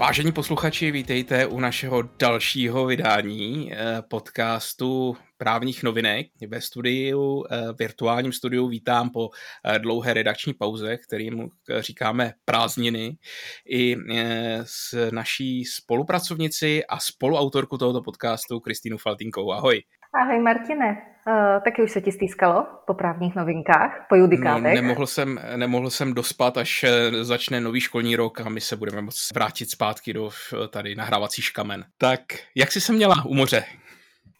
Vážení posluchači, vítejte u našeho dalšího vydání eh, podcastu právních novinek. Ve studiu, eh, virtuálním studiu vítám po eh, dlouhé redakční pauze, kterým říkáme prázdniny, i s naší spolupracovnici a spoluautorku tohoto podcastu Kristýnu Faltinkou. Ahoj. Ahoj Martine, uh, taky už se ti stýskalo po právních novinkách, po judikátech? Nemohl, jsem, nemohl jsem dospat, až eh, začne nový školní rok a my se budeme moct vrátit zpátky do eh, tady nahrávací škamen. Tak, jak jsi se měla u moře?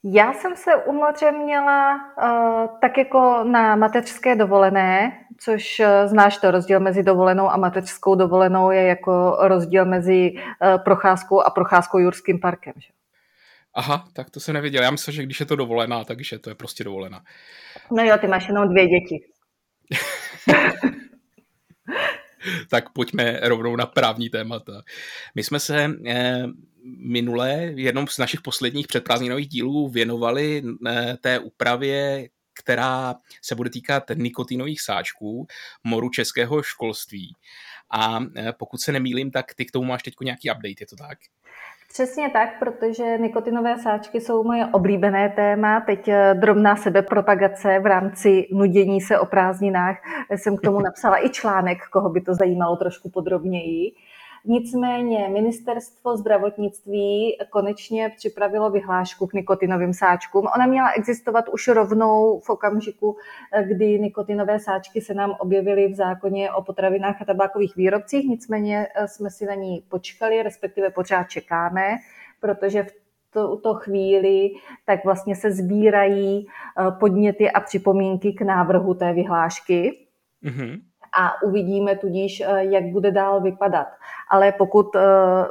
Já jsem se u moře měla uh, tak jako na mateřské dovolené, což uh, znáš to, rozdíl mezi dovolenou a mateřskou dovolenou je jako rozdíl mezi uh, procházkou a procházkou Jurským parkem. Že? Aha, tak to se nevěděl. Já myslím, že když je to dovolená, takže to je prostě dovolená. No jo, ty máš jenom dvě děti. tak pojďme rovnou na právní témata. My jsme se eh, minule v jednom z našich posledních předprázdninových dílů věnovali eh, té úpravě, která se bude týkat nikotinových sáčků moru českého školství. A eh, pokud se nemýlím, tak ty k tomu máš teď nějaký update, je to tak? Přesně tak, protože nikotinové sáčky jsou moje oblíbené téma. Teď eh, drobná sebepropagace v rámci nudění se o prázdninách. Jsem k tomu napsala i článek, koho by to zajímalo trošku podrobněji. Nicméně ministerstvo zdravotnictví konečně připravilo vyhlášku k nikotinovým sáčkům. Ona měla existovat už rovnou v okamžiku, kdy nikotinové sáčky se nám objevily v zákoně o potravinách a tabákových výrobcích, nicméně eh, jsme si na ní počkali, respektive pořád čekáme, protože v tuto chvíli, tak vlastně se sbírají eh, podněty a připomínky k návrhu té vyhlášky. Mm-hmm a uvidíme tudíž, eh, jak bude dál vypadat. Ale pokud uh,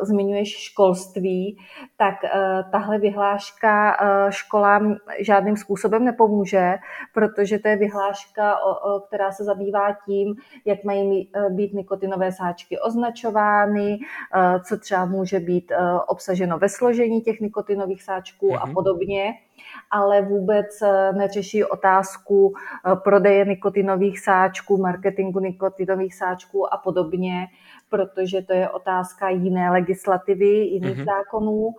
zmiňuješ školství, tak uh, tahle vyhláška školám žádným způsobem nepomůže, protože to je vyhláška, která se zabývá tím, jak mají být nikotinové sáčky označovány, co třeba může být obsaženo ve složení těch nikotinových sáčků mm-hmm. a mhm. podobně ale vůbec eh, neřeší otázku eh, prodeje nikotinových sáčků, marketingu nikotinových sáčků a podobně, protože to je otázka jiné legislativy, jiných mm-hmm. zákonů.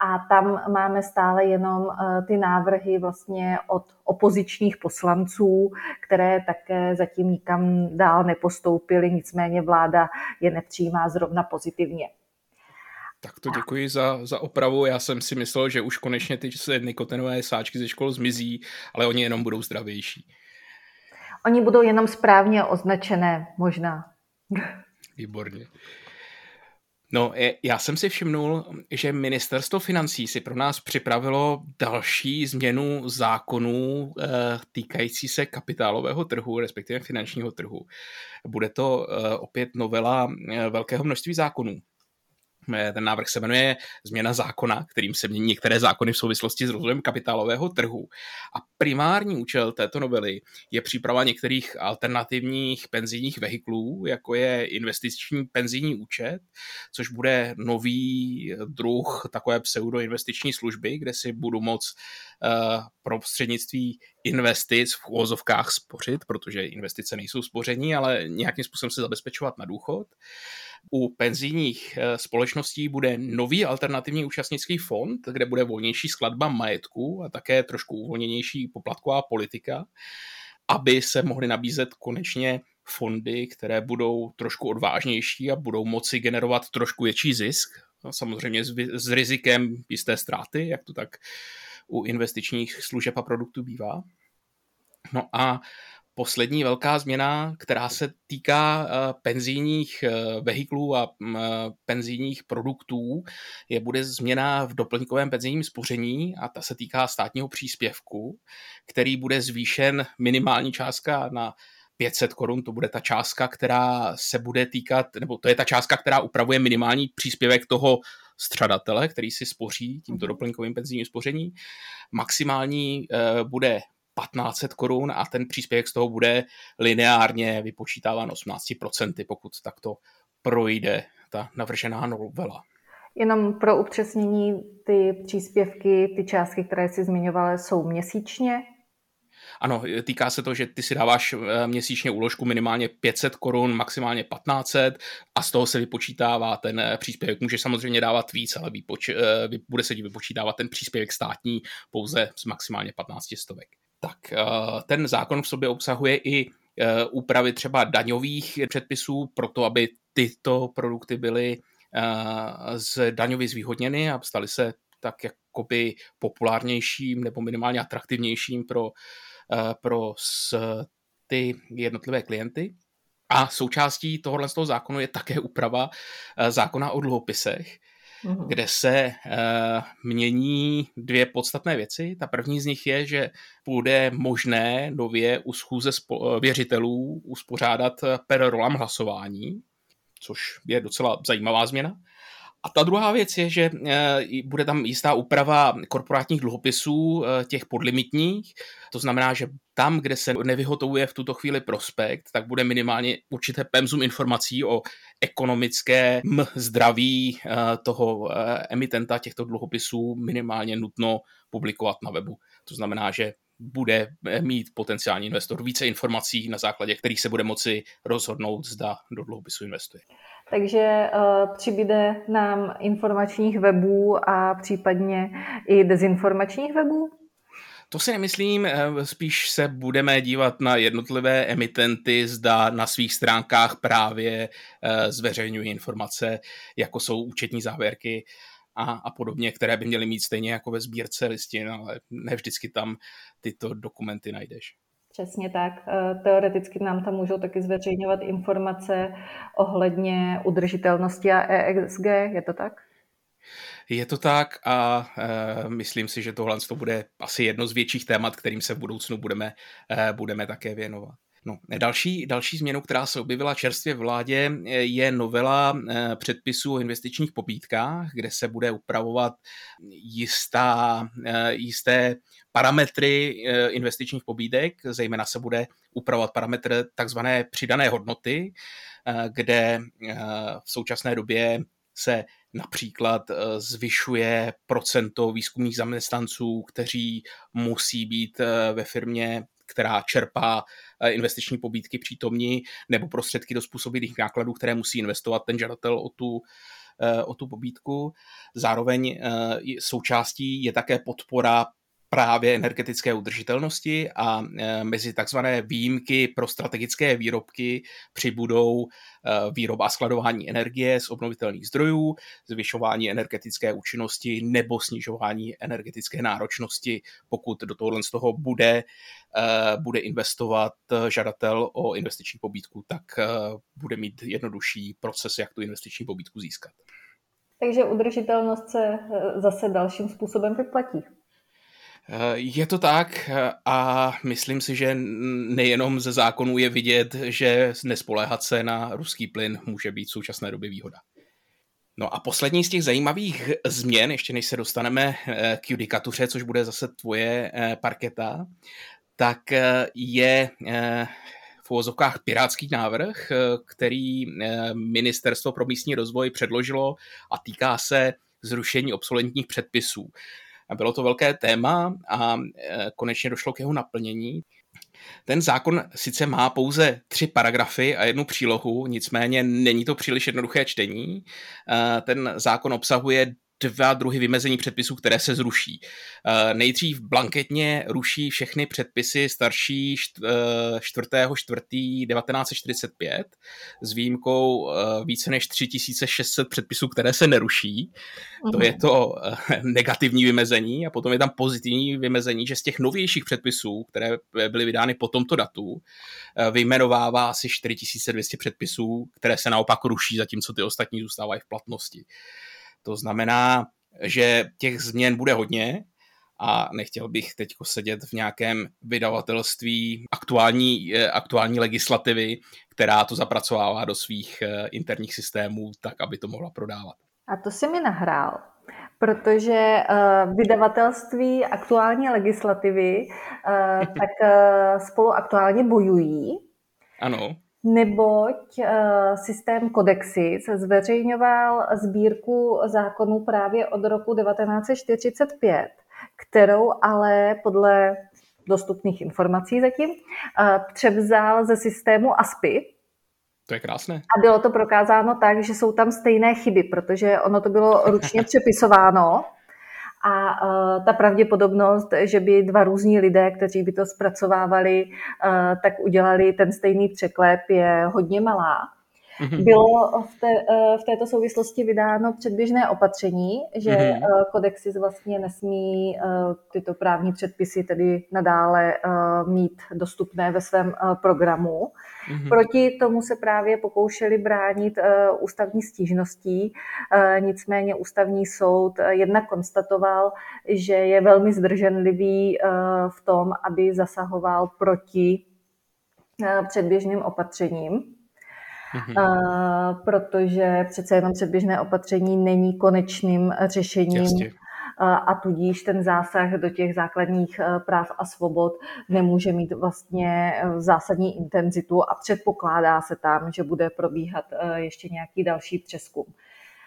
A tam máme stále jenom eh, ty návrhy vlastně od opozičních poslanců, které také zatím nikam dál nepostoupily, nicméně vláda je nepřijímá zrovna pozitivně. Tak to děkuji za, za opravu. Já jsem si myslel, že už konečně ty nikotinové sáčky ze škol zmizí, ale oni jenom budou zdravější. Oni budou jenom správně označené, možná. Výborně. No, já jsem si všimnul, že ministerstvo financí si pro nás připravilo další změnu zákonů eh, týkající se kapitálového trhu, respektive finančního trhu. Bude to eh, opět novela eh, velkého množství zákonů. Eh, ten návrh se jmenuje Změna zákona, kterým se mění některé zákony v souvislosti s rozvojem kapitálového trhu. A primární účel této novely je příprava některých alternativních penzijních vehiklů, jako je investiční penzijní účet, což bude nový druh takové pseudoinvestiční služby, kde si budu moct uh, prostřednictví investic v úvozovkách spořit, protože investice nejsou spoření, ale nějakým způsobem se zabezpečovat na důchod. U penzijních eh, společností bude nový alternativní účastnický fond, kde bude volnější skladba majetku a také trošku uvolněnější poplatková politika, aby se mohly nabízet konečně fondy, které budou trošku odvážnější a budou moci generovat trošku větší zisk, no, samozřejmě s, s rizikem jisté ztráty, jak to tak u investičních služeb a produktů bývá. No a poslední velká změna, která se týká eh, penzijních eh, vehiklů a mm, eh, penzijních produktů, je bude změna v doplňkovém penzijním spoření a ta se týká státního příspěvku, který bude zvýšen minimální částka na 500 korun, to bude ta částka, která se bude týkat, nebo to je ta částka, která upravuje minimální příspěvek toho střadatele, který si spoří tímto mhm. doplňkovým penzijním spoření. Maximální bude 1500 korun a ten příspěvek z toho bude lineárně vypočítáván 18%, pokud takto projde ta navržená novela. Jenom pro upřesnění, ty příspěvky, ty částky, které jsi zmiňovala, jsou měsíčně? Ano, týká se to, že ty si dáváš eh, měsíčně úložku minimálně 500 korun, maximálně 1500 a z toho se vypočítává ten eh, příspěvek. Můžeš samozřejmě dávat víc, ale vypoč- eh, bude se ti vypočítávat ten příspěvek státní pouze z maximálně 15 stovek. Tak ten zákon v sobě obsahuje i úpravy třeba daňových předpisů, proto aby tyto produkty byly z daňově zvýhodněny a staly se tak jakoby populárnějším nebo minimálně atraktivnějším pro, eh, pro ty jednotlivé klienty. A součástí tohohle z toho zákonu je také úprava eh, zákona o dluhopisech, mm. kde se uh, mění dvě podstatné věci. Ta první z nich je, že bude možné nově u schůze spo- věřitelů uspořádat per rolam hlasování, což je docela zajímavá změna. A ta druhá věc je, že eh, bude tam jistá úprava korporátních dluhopisů, eh, těch podlimitních. To znamená, že tam, kde se nevyhotovuje v tuto chvíli prospekt, tak bude minimálně určité pemzum informací o ekonomické zdraví eh, toho emitenta těchto dluhopisů minimálně nutno publikovat na webu. To znamená, že bude mít potenciální investor více informací, na základě kterých se bude moci rozhodnout, zda do dluhopisu investuje. Takže uh, přibyde nám informačních webů a případně i dezinformačních webů? To si nemyslím, eh, spíš se budeme dívat na jednotlivé emitenty, zda na svých stránkách právě eh, zveřejňují informace, jako jsou účetní závěrky a, a podobně, které by měly mít stejně jako ve sbírce listin, ale ne vždycky tam tyto dokumenty najdeš. Přesně tak. Eh, teoreticky nám tam můžou taky zveřejňovat informace ohledně udržitelnosti a ESG, je to tak? Je to tak a e, myslím si, že tohle to bude asi jedno z větších témat, kterým se v budoucnu budeme, e, budeme také věnovat. No, další, další změnou, která se objevila čerstvě v vládě, je novela předpisů o investičních pobídkách, kde se bude upravovat jistá, jisté parametry eh, investičních pobídek, zejména se bude upravovat parametr takzvané přidané hodnoty, eh, kde eh, v současné době se například zvyšuje procento výzkumných zaměstnanců, kteří musí být ve firmě, která čerpá investiční pobídky přítomní, nebo prostředky do způsobilých nákladů, které musí investovat ten žadatel o tu, o tu pobídku. Zároveň součástí je také podpora právě energetické udržitelnosti a e, mezi takzvané výjimky pro strategické výrobky přibudou e, výroba a skladování energie z obnovitelných zdrojů, zvyšování energetické účinnosti nebo snižování energetické náročnosti, pokud do tohohle z toho bude, e, bude investovat žadatel o investiční pobídku, tak bude mít jednodušší proces, jak tu investiční pobídku získat. Takže udržitelnost se zase dalším způsobem vyplatí. Je to tak a myslím si, že nejenom ze zákonů je vidět, že nespoléhat se na ruský plyn může být v současné době výhoda. No a poslední z těch zajímavých změn, ještě než se dostaneme eh, k judikatuře, což bude zase tvoje eh, parketa, tak eh, je v uvozovkách pirátský návrh, který Ministerstvo pro místní rozvoj předložilo a týká se zrušení obsolentních předpisů. Bylo to velké téma a e, konečně došlo k jeho naplnění. Ten zákon sice má pouze tři paragrafy a jednu přílohu, nicméně není to příliš jednoduché čtení. E, ten zákon obsahuje dva druhy vymezení předpisů, které se zruší. Eh, nejdřív blanketně ruší všechny předpisy starší 4.4.1945 eh, s výjimkou eh, více než 3600 předpisů, které se neruší. To je mhm. to negativní vymezení a potom je tam pozitivní vymezení, že z těch novějších předpisů, které byly vydány po tomto datu, vyjmenovává asi 4200 předpisů, které se naopak ruší, zatímco ty ostatní zůstávají v platnosti. To znamená, že těch změn bude hodně a nechtěl bych teď sedět v nějakém vydavatelství aktuální, eh, aktuální legislativy, která to zapracovává do svých eh, interních systémů tak, aby to mohla prodávat. A to si mi nahrál, protože uh, vydavatelství aktuální legislativy uh, tak uh, spolu aktuálně bojují. Ano neboť eh, systém Kodexis zveřejňoval sbírku zákonů právě od roku 1945, kterou ale podle dostupných informací zatím, převzal ze systému ASPI, to je krásné. A bylo to prokázáno tak, že jsou tam stejné chyby, protože ono to bylo ručně přepisováno a uh, ta pravděpodobnost, že by dva různí lidé, kteří by to zpracovávali, uh, tak udělali ten stejný překlep, je hodně malá. Mhm. Bylo v, té, v této souvislosti vydáno předběžné opatření, že mm-hmm. kodexis vlastně nesmí tyto právní předpisy tedy nadále mít dostupné ve svém programu. Mm-hmm. Proti tomu se právě pokoušeli bránit ústavní stížností, nicméně ústavní soud jednak konstatoval, že je velmi zdrženlivý v tom, aby zasahoval proti předběžným opatřením mm-hmm. uh, protože přece jenom předběžné opatření není konečným řešením. Jasně. A tudíž ten zásah do těch základních práv a svobod nemůže mít vlastně zásadní intenzitu a předpokládá se tam, že bude probíhat ještě nějaký další přeskum.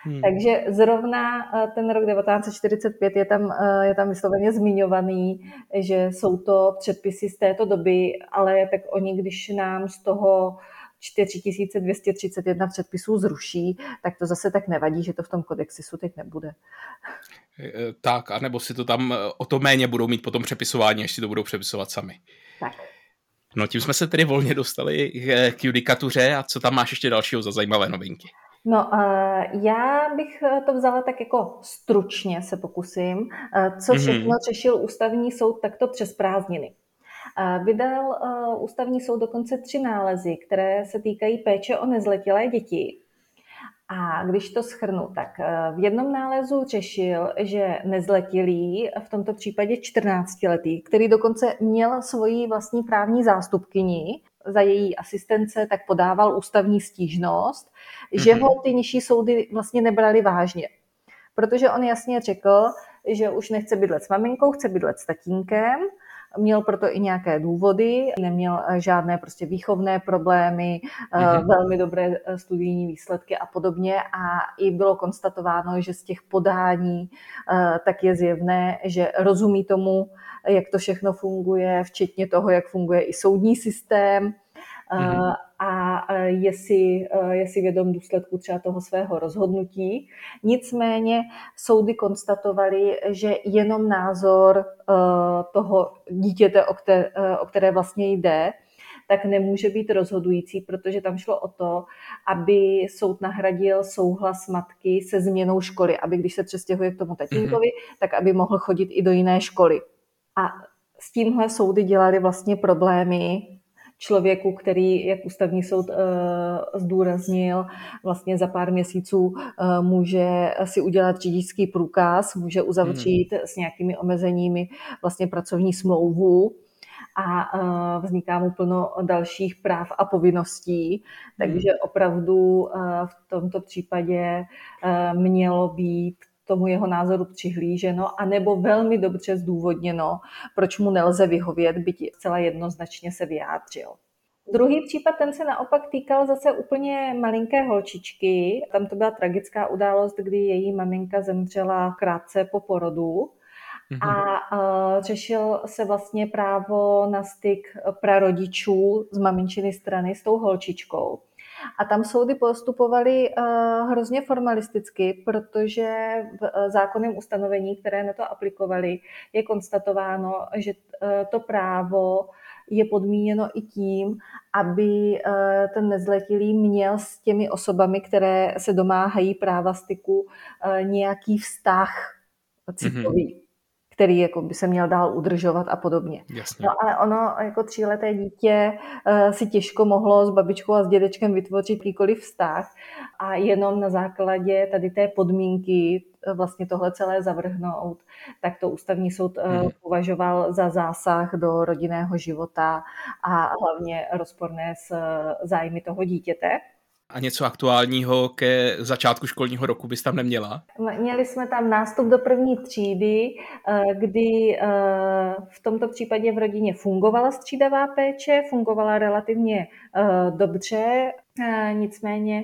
Hmm. Takže zrovna ten rok 1945 je tam, je tam vysloveně zmiňovaný, že jsou to předpisy z této doby, ale tak oni, když nám z toho 4231 předpisů zruší, tak to zase tak nevadí, že to v tom kodexisu teď nebude. E, e, tak, anebo si to tam e, o to méně budou mít potom přepisování, až si to budou přepisovat sami. Tak. No tím jsme se tedy volně dostali k judikatuře a co tam máš ještě dalšího za zajímavé novinky? No, já bych to vzala tak jako stručně se pokusím. Co mhm. všechno mm-hmm. řešil ústavní soud takto přes prázdniny. Vydal eh, ústavní soud dokonce tři nálezy, které se týkají péče o nezletilé děti. A když to schrnu, tak eh, v jednom nálezu řešil, že nezletilý, v tomto případě 14-letý, který dokonce měl svoji vlastní právní zástupkyni, za její asistence, tak podával ústavní stížnost, mm-hmm. že ho ty nižší soudy vlastně nebrali vážně. Protože on jasně řekl, že už nechce bydlet s maminkou, chce bydlet s tatínkem Měl proto i nějaké důvody, neměl eh, žádné prostě výchovné problémy, mm-hmm. velmi dobré eh, studijní výsledky a podobně a i bylo konstatováno, že z těch podání tak je zjevné, že rozumí tomu, jak to všechno funguje, včetně toho, jak funguje i soudní systém. Mm-hmm a je si, je si vědom důsledku třeba toho svého rozhodnutí. Nicméně soudy konstatovali, že jenom názor e, toho dítěte, o které, e, o které vlastně jde, tak nemůže být rozhodující, protože tam šlo o to, aby soud nahradil souhlas matky se změnou školy, aby když se přestěhuje k tomu tatínkovi, mm-hmm. tak aby mohl chodit i do jiné školy. A s tímhle soudy dělali vlastně problémy člověku, který, jak ústavní soud uh, zdůraznil, vlastně za pár měsíců uh, může si udělat řidičský průkaz, může uzavřít hmm. s nějakými omezeními vlastně pracovní smlouvu a uh, vzniká mu plno dalších práv a povinností. Takže hmm. opravdu uh, v tomto případě mělo být tomu jeho názoru přihlíženo, anebo velmi dobře zdůvodněno, proč mu nelze vyhovět, byť celá jednoznačně se vyjádřil. Druhý případ, ten se naopak týkal zase úplně malinké holčičky. Tam to byla tragická událost, kdy její maminka zemřela krátce po porodu. Mhm. A uh, řešil se vlastně právo na styk prarodičů z maminčiny strany s tou holčičkou. A tam soudy postupovaly uh, hrozně formalisticky, protože v uh, zákonném ustanovení, které na to aplikovali, je konstatováno, že uh, to právo je podmíněno i tím, aby ten nezletilý měl s těmi osobami, které se domáhají práva styku, nějaký vztah citový. Mm-hmm který jako by se měl dál udržovat a podobně. Jasně. No ale ono jako tříleté dítě uh, si těžko mohlo s babičkou a s dědečkem vytvořit jakýkoliv vztah a jenom na základě tady té podmínky uh, vlastně tohle celé zavrhnout, tak to ústavní soud hmm. považoval za zásah do rodinného života a hlavně rozporné s zájmy toho dítěte. A něco aktuálního ke začátku školního roku bys tam neměla? Měli jsme tam nástup do první třídy, eh, kdy eh, v tomto případě v rodině fungovala střídavá péče, fungovala relativně eh, dobře, nicméně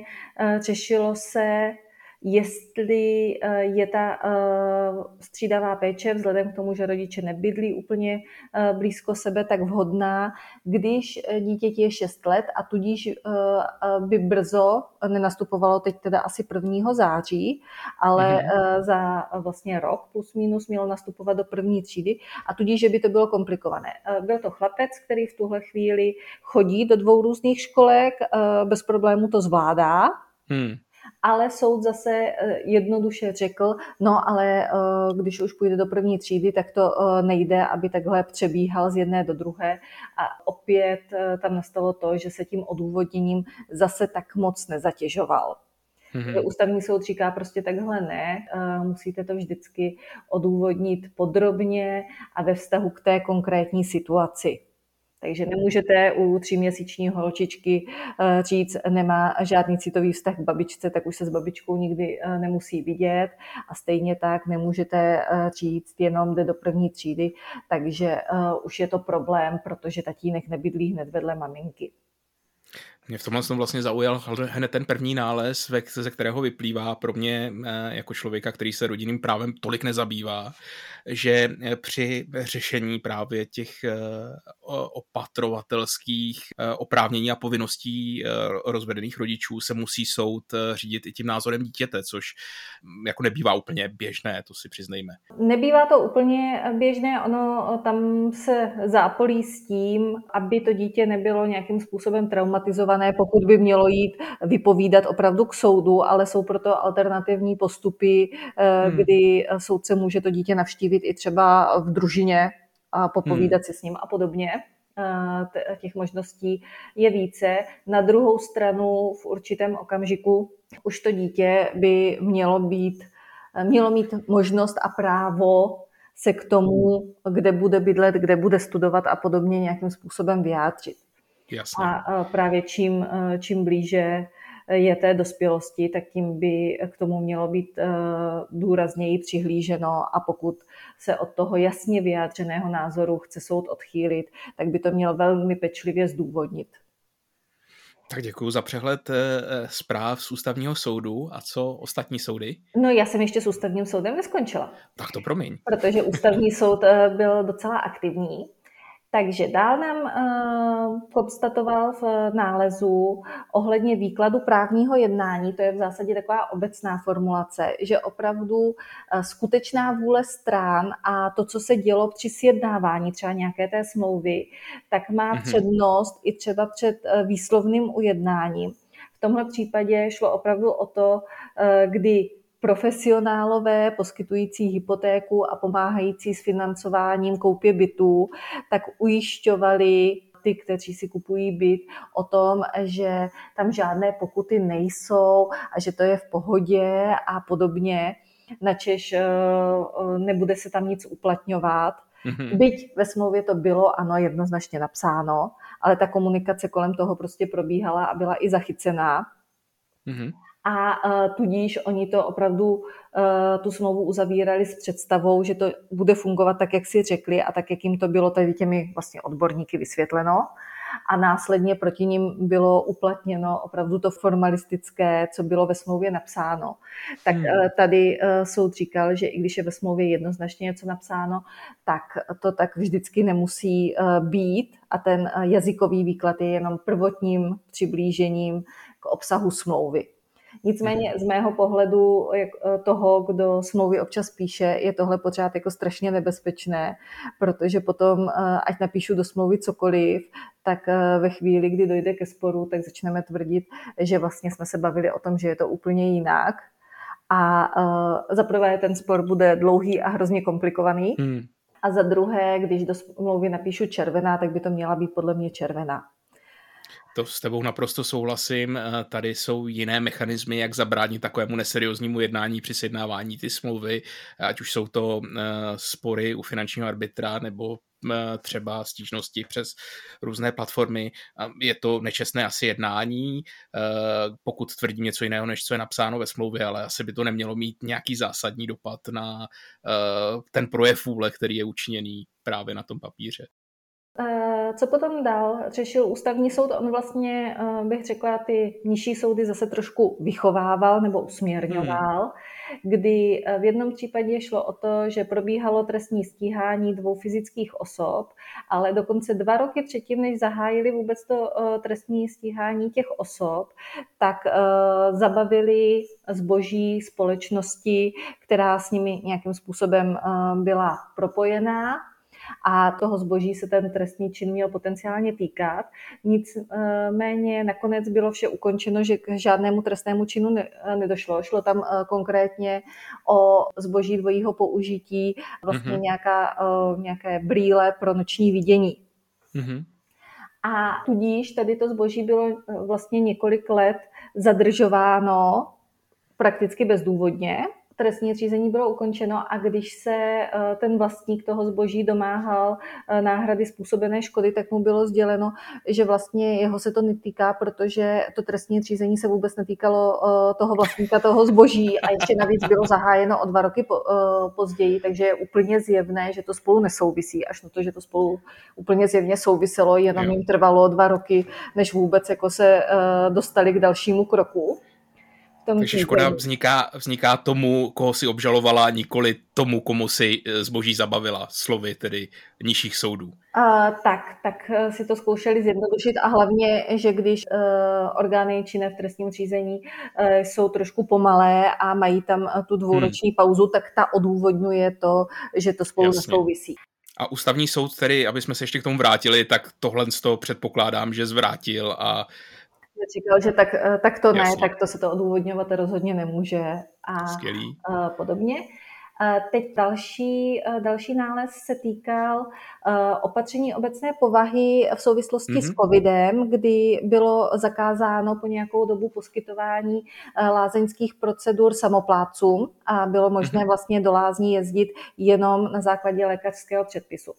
řešilo se jestli eh, je ta eh, střídavá péče vzhledem k tomu, že rodiče nebydlí úplně eh, blízko sebe, tak vhodná, když dítěti je 6 let a tudíž by brzo nenastupovalo teď teda asi 1. září, ale mm-hmm. za vlastně rok plus minus mělo nastupovat do první třídy a tudíž, že by to bylo komplikované. Byl to chlapec, který v tuhle chvíli chodí do dvou různých školek, bez problému to zvládá, Hmm ale soud zase eh, jednoduše řekl, no ale eh, když už půjde do první třídy, tak to eh, nejde, aby takhle přebíhal z jedné do druhé. A opět tam nastalo to, že se tím odůvodněním zase tak moc nezatěžoval. Mm-hmm. Ústavní soud říká prostě takhle ne, musíte to vždycky odůvodnit podrobně a ve vztahu k té konkrétní situaci. Takže nemůžete u tříměsíční holčičky eh, říct, nemá žádný citový vztah k babičce, tak už se s babičkou nikdy eh, nemusí vidět. A stejně tak nemůžete eh, říct, jenom jde do první třídy, takže už je to problém, protože tatínek nebydlí hned vedle maminky. Mě v tomhle jsem vlastně zaujal hned ten první nález, ze kterého vyplývá pro mě jako člověka, který se rodinným právem tolik nezabývá, že eh, při řešení právě těch eh, opatrovatelských eh, oprávnění a povinností rozvedených rodičů se musí soud řídit i tím názorem dítěte, což mm, jako nebývá úplně běžné, to si přiznejme. Nebývá to úplně běžné, ono tam se zápolí s tím, aby to dítě nebylo nějakým způsobem traumatizované, pokud by mělo jít vypovídat opravdu k soudu, ale jsou proto alternativní postupy, hmm. kdy soudce může to dítě navštívit i třeba v družině a popovídat hmm. si s ním a podobně. Těch možností je více. Na druhou stranu v určitém okamžiku už to dítě by mělo být, mělo mít možnost a právo se k tomu, kde bude bydlet, kde bude studovat a podobně nějakým způsobem vyjádřit. Jasně. A právě čím, čím blíže je té dospělosti, tak tím by k tomu mělo být eh, důrazněji přihlíženo a pokud se od toho jasně vyjádřeného názoru chce soud odchýlit, tak by to měl velmi pečlivě zdůvodnit. Tak děkuji za přehled eh, eh, zpráv z ústavního soudu. A co ostatní soudy? No já jsem ještě s ústavním soudem neskončila. Tak to promiň. Protože ústavní soud byl docela aktivní takže dál nám uh, konstatoval v nálezu ohledně výkladu právního jednání, to je v zásadě taková obecná formulace, že opravdu uh, skutečná vůle strán a to, co se dělo při sjednávání třeba nějaké té smlouvy, tak má mm-hmm. přednost i třeba před uh, výslovným ujednáním. V tomhle případě šlo opravdu o to, kdy profesionálové poskytující hypotéku a pomáhající s financováním koupě bytů, tak ujišťovali ty, kteří si kupují byt, o tom, že tam žádné pokuty nejsou a že to je v pohodě a podobně, načež eh, eh, nebude se tam nic uplatňovat. Mm-hmm. Byť ve smlouvě to bylo, ano, jednoznačně napsáno, ale ta komunikace kolem toho prostě probíhala a byla i zachycená. Mm-hmm a uh, tudíž oni to opravdu uh, tu smlouvu uzavírali s představou, že to bude fungovat tak, jak si řekli a tak, jak jim to bylo tady těmi vlastně odborníky vysvětleno. A následně proti ním bylo uplatněno opravdu to formalistické, co bylo ve smlouvě napsáno. Tak hmm. uh, tady soud říkal, že i když je ve smlouvě jednoznačně něco napsáno, tak to tak vždycky nemusí být a ten jazykový výklad je jenom prvotním přiblížením k obsahu smlouvy. Nicméně z mého pohledu eh, toho, kdo smlouvy občas píše, je tohle pořád jako strašně nebezpečné, protože potom, eh, ať napíšu do smlouvy cokoliv, tak eh, ve chvíli, kdy dojde ke sporu, tak začneme tvrdit, že vlastně jsme se bavili o tom, že je to úplně jinak. A za prvé ten spor bude dlouhý a hrozně komplikovaný. Hmm. A za druhé, když do smlouvy napíšu červená, tak by to měla být podle mě červená. To s tebou naprosto souhlasím. Eh, tady jsou jiné mechanismy, jak zabránit takovému neserióznímu jednání při sjednávání ty smlouvy, ať už jsou to eh, spory u finančního arbitra nebo eh, třeba stížnosti přes různé platformy. Je to nečestné asi jednání, pokud tvrdím něco jiného, než co je napsáno ve smlouvě, ale asi by to nemělo mít nějaký zásadní dopad na ten projev vůle, který je učiněný právě na tom papíře. Co potom dál řešil ústavní soud? On vlastně, eh, bych řekla, ty nižší soudy zase trošku vychovával nebo usměrňoval, hmm. kdy eh, v jednom případě šlo o to, že probíhalo trestní stíhání dvou fyzických osob, ale dokonce dva roky předtím, než zahájili vůbec to trestní stíhání těch osob, tak zabavili zboží společnosti, která s nimi nějakým způsobem byla propojená a toho zboží se ten trestný čin měl potenciálně týkat. Nicméně nakonec bylo vše ukončeno, že k žádnému trestnému činu nedošlo. Šlo tam eh, konkrétně o zboží dvojího použití, vlastně mm-hmm. nějaká, eh, nějaké brýle pro noční vidění. Mm-hmm. A tudíž tady to zboží bylo eh, vlastně několik let zadržováno prakticky bezdůvodně trestní řízení bylo ukončeno a když se eh, ten vlastník toho zboží domáhal eh, náhrady způsobené škody, tak mu bylo sděleno, že vlastně jeho se to netýká, protože to trestní řízení se vůbec netýkalo eh, toho vlastníka toho zboží a ještě navíc bylo zahájeno o dva roky později, takže je úplně zjevné, že to spolu nesouvisí, až na to, že to spolu úplně zjevně souviselo, jenom jim trvalo dva roky, než vůbec jako se dostali k dalšímu kroku tom Takže škoda vzniká, vzniká tomu, koho si obžalovala, nikoli tomu, komu si eh, zboží zabavila, slovy tedy nižších soudů. A, tak, tak eh, si to zkoušeli zjednodušit a hlavně, že když uh, orgány činné v trestním řízení uh, jsou trošku pomalé a mají tam tu dvouroční hmm. pauzu, tak ta odůvodňuje to, že to spolu Jasně. nesouvisí. A ústavní soud tedy, aby jsme se ještě k tomu vrátili, tak tohle z toho předpokládám, že zvrátil a říkal, že tak, eh, tak to Jasně. ne, tak to se to odůvodňovat rozhodně nemůže a Skvělý. podobně. Teď další, eh, další nález se týkal eh, opatření obecné povahy v souvislosti mm-hmm. s mhm. covidem, kdy bylo zakázáno po nějakou dobu poskytování lázeňských procedur samoplácům a bylo možné mm-hmm. vlastně do lázní jezdit jenom na základě lékařského předpisu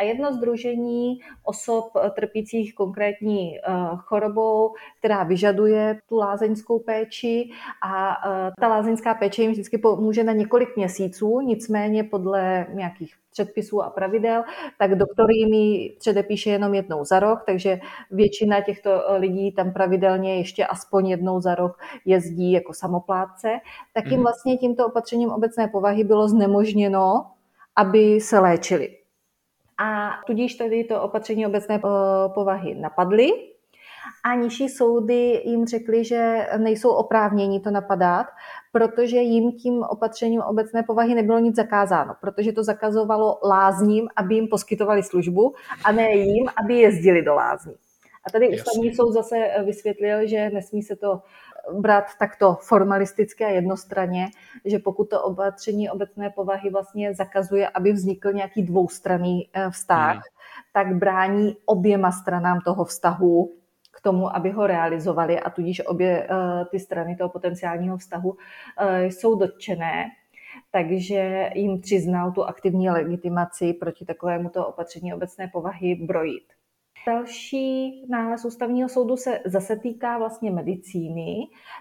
a jedno združení osob trpících konkrétní eh, chorobou, která vyžaduje tu lázeňskou péči a eh, ta lázeňská péče jim vždycky pomůže na několik měsíců, nicméně podle nějakých předpisů a pravidel, tak doktor jim ji předepíše jenom jednou za rok, takže většina těchto eh, lidí tam pravidelně ještě aspoň jednou za rok jezdí jako samoplátce, tak jim mhm. vlastně tímto opatřením obecné povahy bylo znemožněno, aby se léčili a tudíž tedy to opatření obecné eh, povahy napadly a nižší soudy jim řekli, že nejsou oprávněni to napadat, protože jim tím opatřením obecné povahy nebylo nic zakázáno, protože to zakazovalo lázním, aby jim poskytovali službu a ne jim, aby jezdili do lázní. A tady ústavní soud zase vysvětlil, že nesmí se to brát takto formalisticky a jednostranně, že pokud to opatření obecné povahy vlastně zakazuje, aby vznikl nějaký dvoustranný eh, vztah, hmm. tak brání oběma stranám toho vztahu k tomu, aby ho realizovali a tudíž obě eh, ty strany toho potenciálního vztahu eh, jsou dotčené takže jim přiznal tu aktivní legitimaci proti takovému to opatření obecné povahy brojit. Další nález ústavního soudu se zase týká vlastně medicíny.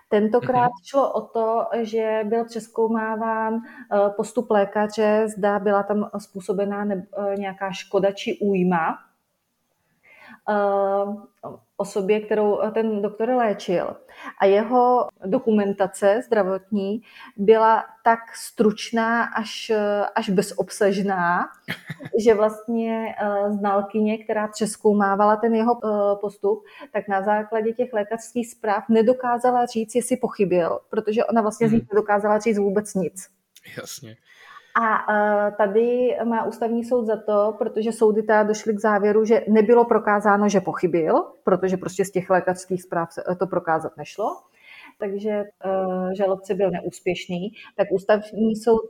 Tentokrát mhm. šlo o to, že byl přeskoumáván eh, postup lékaře, zda byla tam způsobená eh, nějaká škoda či újma osobě, kterou ten doktor léčil. A jeho dokumentace zdravotní byla tak stručná až, až bezobsažná, že vlastně eh, znalkyně, která přeskoumávala ten jeho eh, postup, tak na základě těch lékařských zpráv nedokázala říct, jestli pochybil, protože ona vlastně z nich mhm. nedokázala říct vůbec nic. Jasně. A e, tady má ústavní soud za to, protože soudy teda došly k závěru, že nebylo prokázáno, že pochybil, protože prostě z těch lékařských zpráv to prokázat nešlo. Takže uh, žalobce byl neúspěšný, tak ústavní soud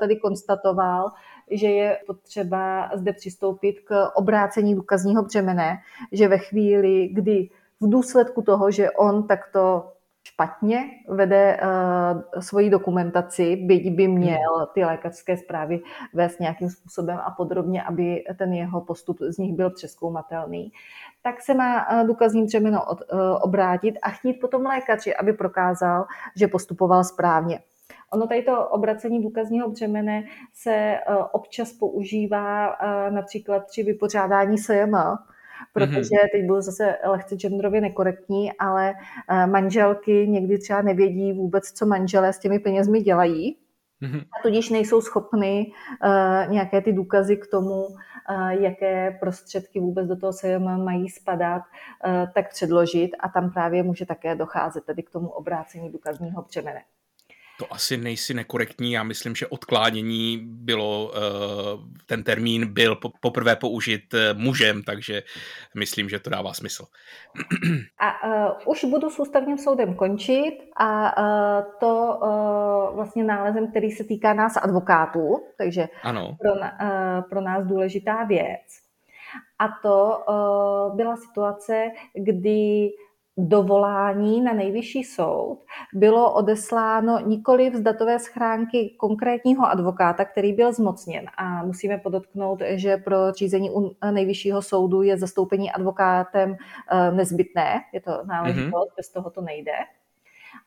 tady konstatoval, že je potřeba zde přistoupit k obrácení důkazního břemene, že ve chvíli, kdy v důsledku toho, že on takto špatně vede uh, svoji dokumentaci, byť by měl ty lékařské zprávy vést nějakým způsobem a podrobně, aby ten jeho postup z nich byl přeskoumatelný, tak se má uh, důkazním břemeno od, uh, obrátit a chtít potom lékaři, aby prokázal, že postupoval správně. Ono tady to obracení důkazního břemene se občas používá například při vypořádání SJM, protože mm-hmm. teď budu zase lehce genderově nekorektní, ale manželky někdy třeba nevědí vůbec, co manželé s těmi penězmi dělají. Mm-hmm. A tudíž nejsou schopny uh, nějaké ty důkazy k tomu, uh, jaké prostředky vůbec do toho SEM mají spadat, uh, tak předložit a tam právě může také docházet tedy k tomu obrácení důkazního břemene to asi nejsi nekorektní. Já myslím, že odklánění bylo, eh, ten termín byl poprvé použit eh, mužem, takže myslím, že to dává smysl. A uh, už budu s ústavním soudem končit a uh, to uh, vlastně nálezem, který se týká nás advokátů, takže ano. Pro, uh, pro nás důležitá věc. A to uh, byla situace, kdy dovolání na nejvyšší soud bylo odesláno nikoli z datové schránky konkrétního advokáta, který byl zmocněn. A musíme podotknout, že pro řízení u nejvyššího soudu je zastoupení advokátem eh, nezbytné, je to náležitost, mm-hmm. bez toho to nejde.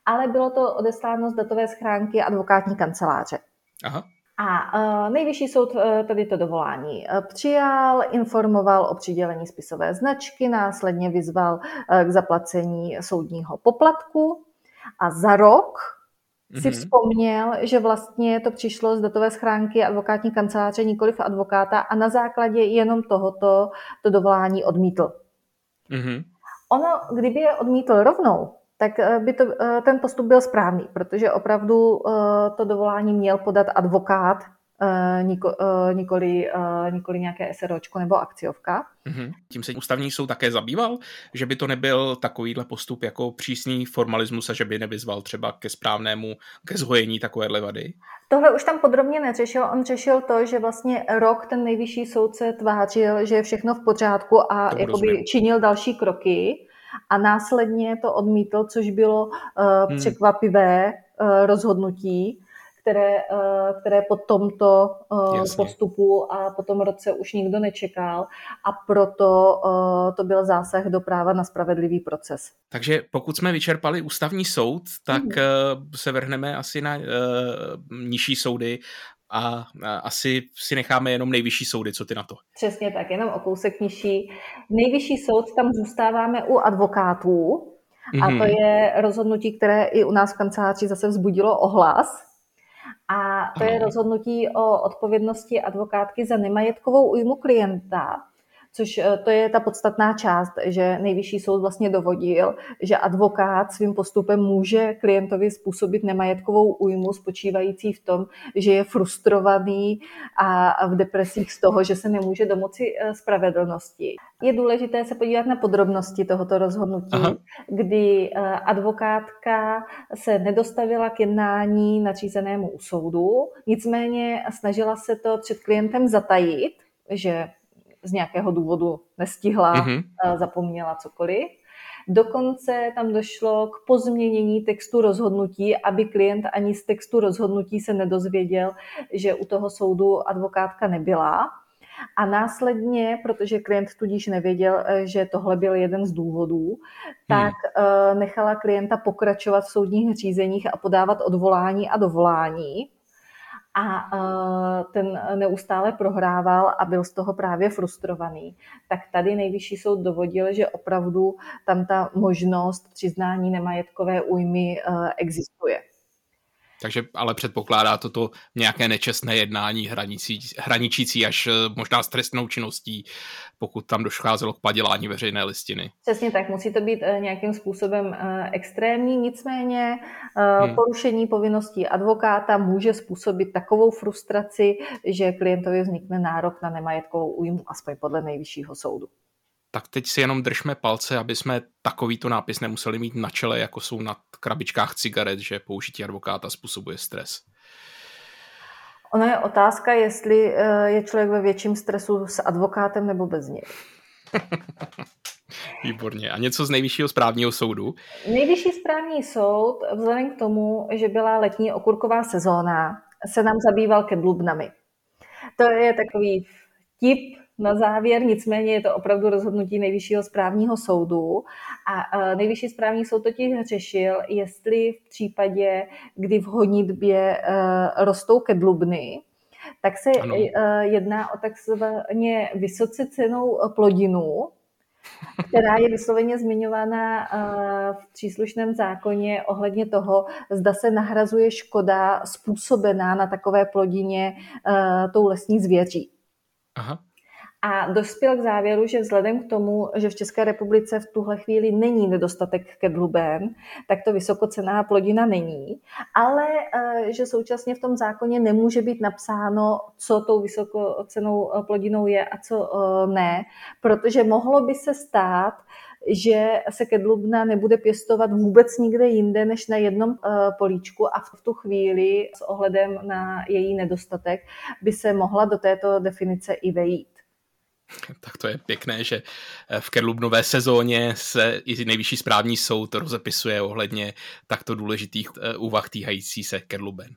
Ale bylo to odesláno z datové schránky advokátní kanceláře. Aha. A uh, nejvyšší soud uh, tady to dovolání uh, přijal, informoval o přidělení spisové značky, následně vyzval k zaplacení soudního poplatku a za rok mm-hmm. si mhm. vzpomněl, že vlastně to přišlo z datové schránky advokátní kanceláře, nikoliv advokáta a na základě jenom tohoto to dovolání odmítl. Mm-hmm. Ono, kdyby je odmítl rovnou, tak eh, by to, eh, ten postup byl správný, protože opravdu eh, to dovolání měl podat advokát, nikoli, nikoli nějaké SROčko nebo akciovka. Mm-hmm. Tím se ústavní soud také zabýval, že by to nebyl takovýhle postup jako přísný formalismus a že by nevyzval třeba ke správnému, ke zhojení takovéhle vady? Tohle už tam podrobně neřešil. On řešil to, že vlastně rok ten nejvyšší soud se tvářil, že je všechno v pořádku a jakoby činil další kroky a následně to odmítl, což bylo uh, hmm. překvapivé uh, rozhodnutí, které, uh, které po tomto uh, postupu a po tom roce už nikdo nečekal a proto uh, to byl zásah do práva na spravedlivý proces. Takže pokud jsme vyčerpali ústavní soud, tak hmm. se vrhneme asi na uh, nižší soudy a, asi si necháme jenom nejvyšší soudy, co ty na to. Přesně tak, jenom o kousek nižší. Nejvyšší soud, tam zůstáváme u advokátů a to mhm. je rozhodnutí, které i u nás v kanceláři zase vzbudilo ohlas. A to ano. je rozhodnutí o odpovědnosti advokátky za nemajetkovou újmu klienta což eh, to je ta podstatná část, že nejvyšší soud vlastně dovodil, že advokát svým postupem může klientovi způsobit nemajetkovou újmu spočívající v tom, že je frustrovaný a v depresích z toho, že se nemůže domoci eh, spravedlnosti. Je důležité se podívat na podrobnosti tohoto rozhodnutí, Aha. kdy eh, advokátka se nedostavila k jednání nadřízenému u soudu, nicméně snažila se to před klientem zatajit, že z nějakého důvodu nestihla, mm-hmm. zapomněla cokoliv. Dokonce tam došlo k pozměnění textu rozhodnutí, aby klient ani z textu rozhodnutí se nedozvěděl, že u toho soudu advokátka nebyla. A následně, protože klient tudíž nevěděl, eh, že tohle byl jeden z důvodů, tak hmm. nechala klienta pokračovat v soudních řízeních a podávat odvolání a dovolání a e, ten neustále prohrával a byl z toho právě frustrovaný, tak tady nejvyšší soud dovodil, že opravdu tam ta možnost přiznání nemajetkové újmy e, existuje. Takže ale předpokládá toto nějaké nečestné jednání hranicí, hraničící až eh, možná s trestnou činností, pokud tam docházelo k padělání veřejné listiny. Přesně tak, musí to být eh, nějakým způsobem eh, extrémní, nicméně hmm. porušení povinností advokáta může způsobit takovou frustraci, že klientovi vznikne nárok na nemajetkovou újmu, aspoň podle nejvyššího soudu tak teď si jenom držme palce, aby jsme takovýto nápis nemuseli mít na čele, jako jsou na krabičkách cigaret, že použití advokáta způsobuje stres. Ono je otázka, jestli eh, je člověk ve větším stresu s advokátem nebo bez něj. Výborně. A něco z nejvyššího správního soudu? Nejvyšší správní soud, vzhledem k tomu, že byla letní okurková sezóna, se nám zabýval kedlubnami. To je takový tip na závěr, nicméně je to opravdu rozhodnutí nejvyššího správního soudu a nejvyšší správní soud totiž řešil, jestli v případě, kdy v honitbě rostou kedlubny, tak se ano. jedná o takzvaně vysoce cenou plodinu, která je vysloveně zmiňována v příslušném zákoně ohledně toho, zda se nahrazuje škoda způsobená na takové plodině tou lesní zvěří. Aha a dospěl k závěru, že vzhledem k tomu, že v České republice v tuhle chvíli není nedostatek kedluben, tak to vysokocená plodina není, ale eh, že současně v tom zákoně nemůže být napsáno, co tou vysokocenou eh, plodinou je a co eh, ne, protože mohlo by se stát, že se kedlubna nebude pěstovat vůbec nikde jinde než na jednom políčku a v tu chvíli s ohledem na její nedostatek by se mohla do této definice i vejít. Tak to je pěkné, že eh, v Kerlubnové sezóně se i nejvyšší správní soud rozepisuje ohledně takto důležitých eh, úvah týhající se Kerluben.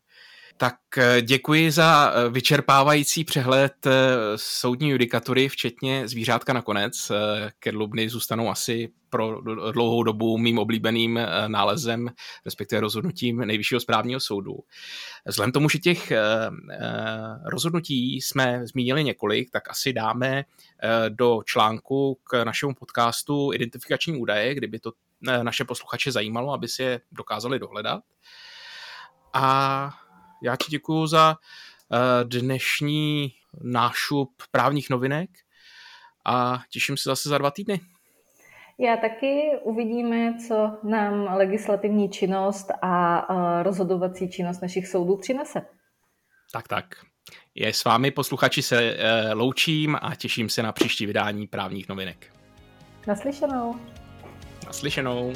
Tak eh, děkuji za vyčerpávající přehled soudní judikatury, včetně zvířátka nakonec. Kedlubny zůstanou asi pro dlouhou dobu mým oblíbeným eh, nálezem, respektive rozhodnutím nejvyššího správního soudu. Vzhledem tomu, že těch eh, eh, rozhodnutí jsme zmínili několik, tak asi dáme do článku k našemu podcastu identifikační údaje, kdyby to naše posluchače zajímalo, aby si je dokázali dohledat. A já ti děkuji za dnešní nášup právních novinek a těším se zase za dva týdny. Já taky uvidíme, co nám legislativní činnost a rozhodovací činnost našich soudů přinese. Tak, tak. Je s vámi posluchači se e, loučím a těším se na příští vydání právních novinek. Naslyšenou. Naslyšenou.